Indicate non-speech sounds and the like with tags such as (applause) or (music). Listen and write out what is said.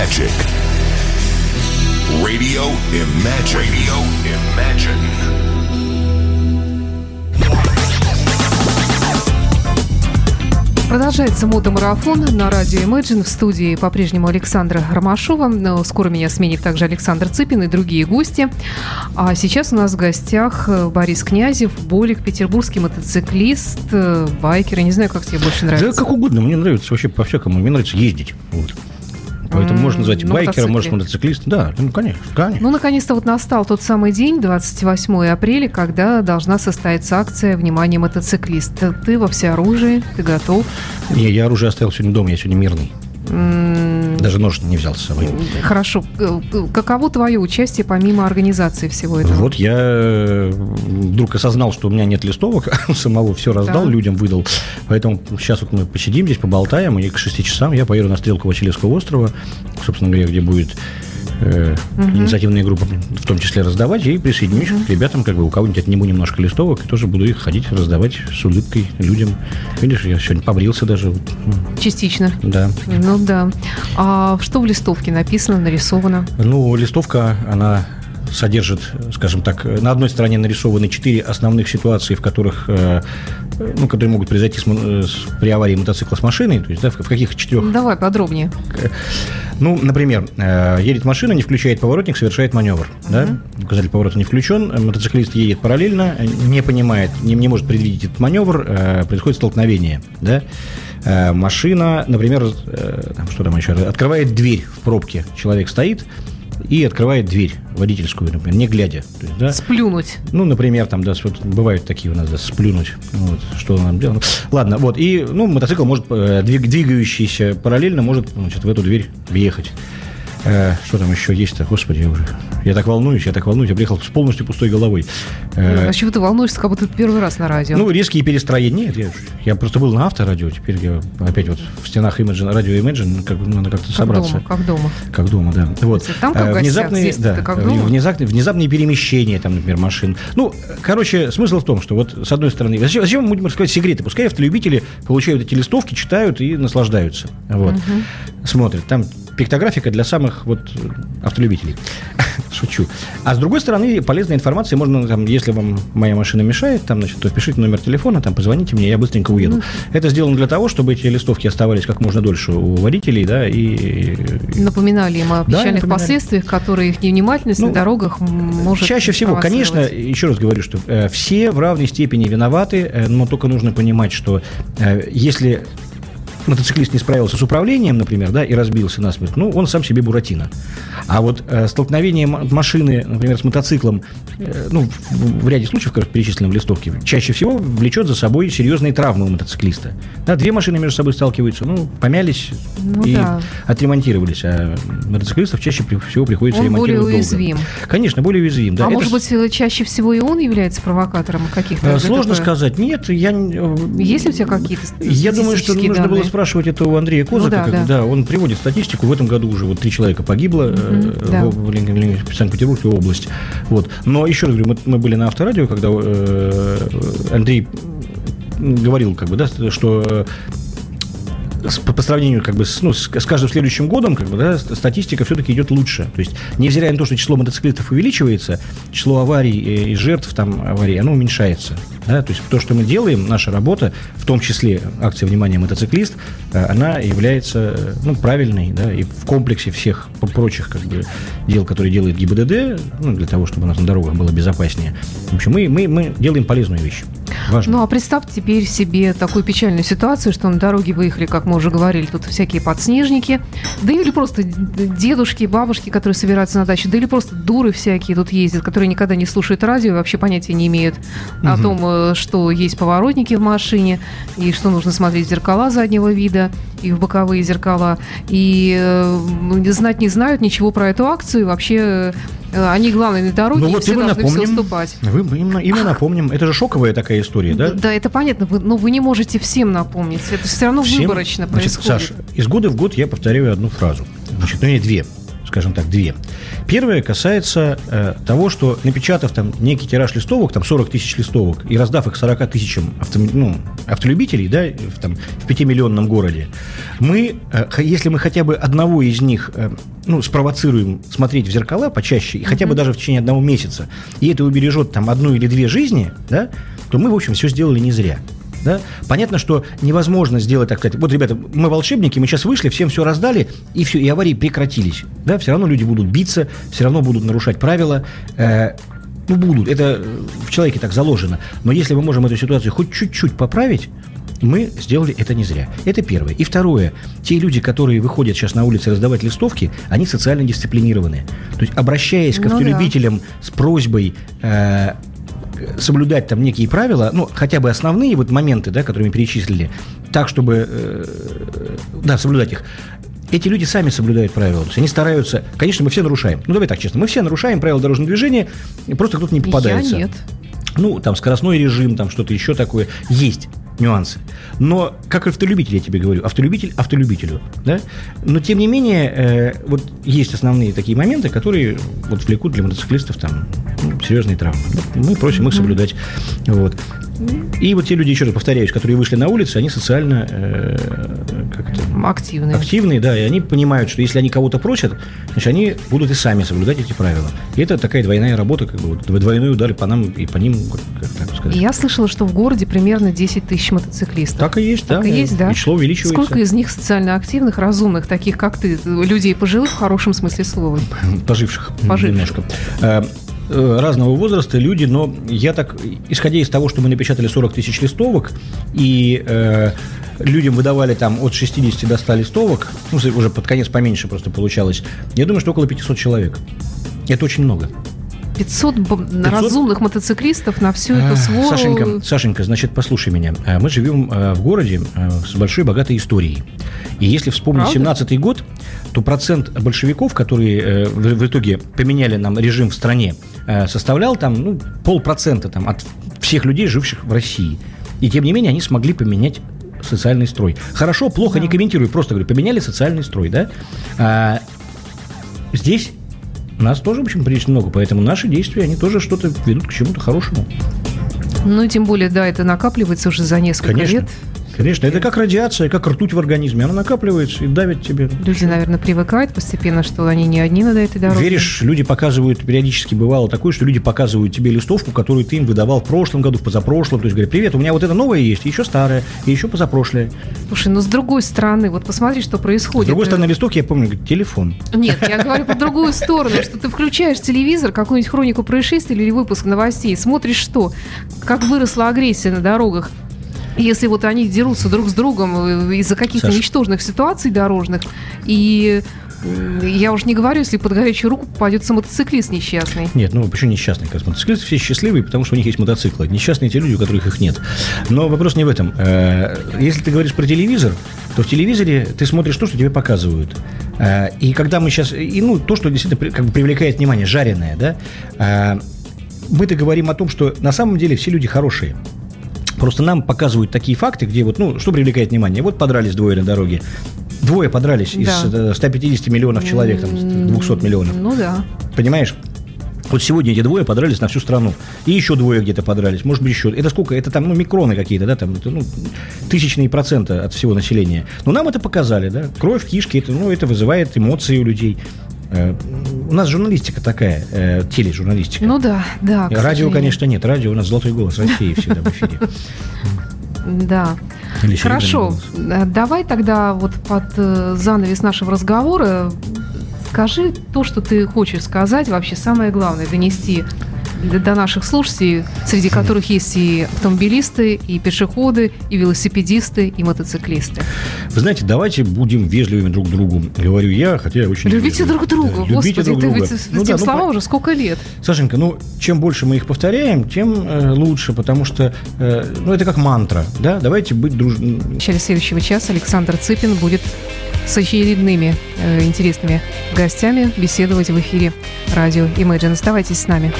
Magic. Radio Imagine. Radio Imagine. Продолжается мотомарафон на радио Imagine. В студии по-прежнему Александра Ромашова. Но скоро меня сменит также Александр Цыпин и другие гости. А сейчас у нас в гостях э, Борис Князев, Болик, петербургский мотоциклист, э, байкер. Я не знаю, как тебе больше нравится. Да как угодно. Мне нравится вообще по-всякому. Мне нравится ездить. Вот. Поэтому можно назвать на байкером, мотоцикле. может мотоциклист. Да, ну, конечно, конечно. Ну, наконец-то вот настал тот самый день, 28 апреля, когда должна состояться акция «Внимание, мотоциклист». Ты во всеоружии, ты готов? Не, я оружие оставил сегодня дома, я сегодня мирный. Даже нож не взял с собой. Хорошо. Э, Каково твое участие помимо организации всего этого? Вот я э, вдруг осознал, что у меня нет листовок, (laughs) самого все раздал, Да. людям выдал. Поэтому сейчас вот мы посидим здесь, поболтаем, и к 6 часам я поеду на стрелку Васильевского острова, собственно говоря, где будет э, инициативные группы, в том числе раздавать, и присоединюсь к ребятам, как бы у кого-нибудь отниму немножко листовок, и тоже буду их ходить раздавать с улыбкой людям. Видишь, я сегодня побрился даже. Частично. Да. Ну да. А что в листовке написано, нарисовано? Ну, листовка, она содержит, скажем так, на одной стороне нарисованы четыре основных ситуации, в которых, э, ну, которые могут произойти с э, с- при аварии мотоцикла с машиной, то есть, да, в, в каких четырех Давай подробнее. ну, например, э, едет машина, не включает поворотник, совершает маневр. Да? Указатель поворота не включен, э, мотоциклист едет параллельно, не понимает, не, не может предвидеть этот маневр, происходит столкновение. Да? Машина, например, что там еще, открывает дверь в пробке, человек стоит и открывает дверь водительскую, например, не глядя. То есть, да? Сплюнуть. Ну, например, там, да, вот бывают такие у нас, да, сплюнуть. Вот, что нам делать. Ладно, вот, и, ну, мотоцикл может, э, двиг- двигающийся параллельно, может, значит, в эту дверь въехать. Э, что там еще есть-то? Господи, я уже... Я так волнуюсь, я так волнуюсь, я приехал с полностью пустой головой. Э, А чего ты волнуешься, как будто ты первый раз на радио? ну, резкие перестроения. Нет, я, я просто был на авторадио, теперь я опять вот в стенах Imagine, радио Imagine, как, надо как-то как собраться. дома, как дома. Как дома, да. Вот. Там как Э, гостях, внезапные, здесь да, как дома? внезапные, внезапные перемещения, там, например, машин. Ну, короче, смысл в том, что вот с одной стороны, зачем, зачем мы будем рассказать секреты? Пускай автолюбители получают эти листовки, читают и наслаждаются. Вот. Смотрят. Там пиктографика для самых вот автолюбителей. (laughs) Шучу. А с другой стороны, полезная информация. Можно, там, если вам моя машина мешает, там, значит, то пишите номер телефона, там, позвоните мне, я быстренько уеду. Это сделано для того, чтобы эти листовки оставались как можно дольше у водителей, да, и Напоминали им о Да, печальных напоминали. последствиях, которые их невнимательность Ну, на дорогах может Чаще всего, конечно, еще раз говорю, что э, все в равной степени виноваты, э, но только нужно понимать, что э, если мотоциклист не справился с управлением, например, да, и разбился насмерть, ну, он сам себе буратино. А вот э, столкновение машины, например, с мотоциклом, э, ну, в, в ряде случаев, как перечислено в листовке, чаще всего влечет за собой серьезные травмы у мотоциклиста. Да, две машины между собой сталкиваются, ну, помялись Ну и да. отремонтировались, а мотоциклистов чаще всего приходится Он более ремонтировать долго. уязвим. Конечно, более уязвим. Да, а Это может быть, э, чаще всего и он является провокатором каких-то Э, ДТП? Сложно сказать. Нет, я... э, Есть ли у тебя какие-то Я думаю, что нужно было? Спрашивать это у Андрея Козака. да, когда, да. он приводит статистику. В этом году уже вот три человека погибло э, Мгм, да. в, в Лен- в Санкт-Петербургской области. Вот. Но еще раз говорю, мы, мы были на авторадио, когда э, Андрей говорил, как бы, да, что э, с- по, сравнению как бы с, ну, с, с каждым следующим годом как бы, да, ст- статистика все-таки идет лучше. То есть, невзирая на то, что число мотоциклистов увеличивается, число аварий э, и жертв там аварий, оно уменьшается. Да? То есть, то, что мы делаем, наша работа, в том числе акция «Внимание, мотоциклист», э, она является э, ну, правильной, да, и в комплексе всех прочих как бы, дел, которые делает ГИБДД, ну, для того, чтобы у нас на дорогах было безопаснее. В общем, мы, мы, мы делаем полезную вещь. Важно. Ну, а представьте теперь себе такую печальную ситуацию, что на дороге выехали, как мы уже говорили, тут всякие подснежники, да или просто дедушки, бабушки, которые собираются на дачу, да или просто дуры всякие тут ездят, которые никогда не слушают радио и вообще понятия не имеют о Мгм. том, э, что есть поворотники в машине, и что нужно смотреть в зеркала заднего вида, и в боковые зеркала, и э, знать не знают ничего про эту акцию, и вообще э, они главные на дороге, Ну вот все должны все напомним. уступать. Вы, именно, именно напомним. Это же шоковая такая история, да? Да, это понятно, но вы не можете всем напомнить. Это все равно Всем- выборочно Значит, происходит. Саш, из года в год я повторяю одну фразу. Значит, ну, не две. Скажем так, две. Первое касается э, того, что напечатав там некий тираж листовок, там 40 тысяч листовок, и раздав их 40 тысячам авто, ну, автолюбителей, да, в, там, в 5-миллионном городе, мы, э, если мы хотя бы одного из них э, ну, спровоцируем смотреть в зеркала почаще, и хотя бы даже в течение одного месяца, и это убережет там одну или две жизни, да, то мы, в общем, все сделали не зря. Да? Понятно, что невозможно сделать так сказать. Вот, ребята, мы волшебники, мы сейчас вышли, всем все раздали, и все, и аварии прекратились. Да? Все равно люди будут биться, все равно будут нарушать правила. Э, ну, будут. Это в человеке так заложено. Но если мы можем эту ситуацию хоть чуть-чуть поправить, мы сделали это не зря. Это первое. И второе. Те люди, которые выходят сейчас на улицы раздавать листовки, они социально дисциплинированные. То есть, обращаясь к Ну да. автолюбителям с просьбой э, соблюдать там некие правила, ну, хотя бы основные вот моменты, да, которые мы перечислили, так, чтобы, э, да, соблюдать их. Эти люди сами соблюдают правила. То есть они стараются... Конечно, мы все нарушаем. Ну, давай так честно. Мы все нарушаем правила дорожного движения, просто кто-то не попадается. Я нет. Ну, там скоростной режим, там что-то еще такое. Есть нюансы. Но, как автолюбитель, я тебе говорю, автолюбитель автолюбителю, да? Но, тем не менее, э, вот есть основные такие моменты, которые вот влекут для мотоциклистов там серьезные травмы. Мы просим их соблюдать. Вот. И вот те люди, еще раз повторяюсь, которые вышли на улицу, они социально э, Активные. активные, да, и они понимают, что если они кого-то просят, значит, они будут и сами соблюдать эти правила. И это такая двойная работа, как бы вот, двойной удар по нам и по ним, как так сказать. Я слышала, что в городе примерно 10 тысяч мотоциклистов. Так и есть, Так да. и есть, да. И число увеличивается. Сколько из них социально активных, разумных, таких как ты, людей пожилых в хорошем смысле слова? (laughs) Поживших, Поживших. немножко. Э, э, разного возраста люди, но я так, исходя из того, что мы напечатали 40 тысяч листовок, и э, людям выдавали там от 60 до 100 листовок, ну, уже под конец поменьше просто получалось, я думаю, что около 500 человек. Это очень много. 500, б- разумных мотоциклистов на всю эту А, свору. Сашенька, Сашенька, значит, послушай меня. А, Мы живем а, в городе с большой богатой историей. И если вспомнить Правда? 17-й год, то процент большевиков, которые э, в, итоге поменяли нам режим в стране, э, составлял там ну, полпроцента там, от всех людей, живших в России. И тем не менее они смогли поменять социальный строй. Хорошо, плохо, Да. не комментирую, просто говорю, поменяли социальный строй, да? А, здесь нас тоже, в общем, прилично много, поэтому наши действия, они тоже что-то ведут к чему-то хорошему. Ну, тем более, да, это накапливается уже за несколько Конечно. лет. Конечно, это как радиация, как ртуть в организме. Она накапливается и давит тебе. Люди, наверное, привыкают постепенно, что они не одни на этой дороге. Веришь, люди показывают, периодически бывало такое, что люди показывают тебе листовку, которую ты им выдавал в прошлом году, в позапрошлом. То есть говорят, привет, у меня вот это новое есть, еще старое, и еще позапрошлое. Слушай, ну с другой стороны, вот посмотри, что С происходит. другой стороны, листовки, я помню, телефон. Нет, я говорю по другую сторону, что ты включаешь телевизор, какую-нибудь хронику происшествий или выпуск новостей, смотришь что, как выросла агрессия на дорогах. Если вот они дерутся друг с другом э, из-за каких-то Саша. ничтожных ситуаций дорожных, и я уж не говорю, если под горячую руку попадется мотоциклист несчастный. Нет, ну почему несчастные? Как мотоциклисты все счастливые, потому что у них есть мотоциклы. Несчастные те люди, у которых их нет. Но вопрос не в этом. Э, Если ты говоришь про телевизор, то в телевизоре ты смотришь то, что тебе показывают. Э, И когда мы сейчас... И, ну, то, что действительно как бы привлекает внимание, жареное, да? Мы-то говорим о том, что на самом деле все люди хорошие. Просто нам показывают такие факты, где вот, ну, что привлекает внимание? Вот подрались двое на дороге. Двое подрались из Да. э, 150 миллионов человек, там, 200 миллионов. Ну да. Понимаешь? Вот сегодня эти двое подрались на всю страну. И еще двое где-то подрались. Может быть, еще. Это сколько? Это там, ну, микроны какие-то, да, там, это, ну, тысячные проценты от всего населения. Но нам это показали, да. Кровь, кишки, это, ну, это вызывает эмоции у людей. Э, У нас журналистика такая, э, тележурналистика. Ну да, да. к Радио, конечно, нет. Радио у нас золотой голос России всегда в эфире. Да. Или Хорошо. Э, Давай тогда вот под э, занавес нашего разговора скажи то, что ты хочешь сказать, вообще самое главное, донести для- до наших слушателей, среди которых есть и автомобилисты, и пешеходы, и велосипедисты, и мотоциклисты. Вы знаете, давайте будем вежливыми друг к другу, говорю я, хотя я очень... Любите вежливый. друг друга. Да, Любите Господи, друг ты друга. ведь Ну да, ну, словам по- уже сколько лет? Сашенька, ну, чем больше мы их повторяем, тем э, лучше, потому что, э, ну, это как мантра, да, давайте быть друж... В начале следующего часа Александр Цыпин будет с очередными э, интересными гостями беседовать в эфире радио Imagine. Оставайтесь с нами.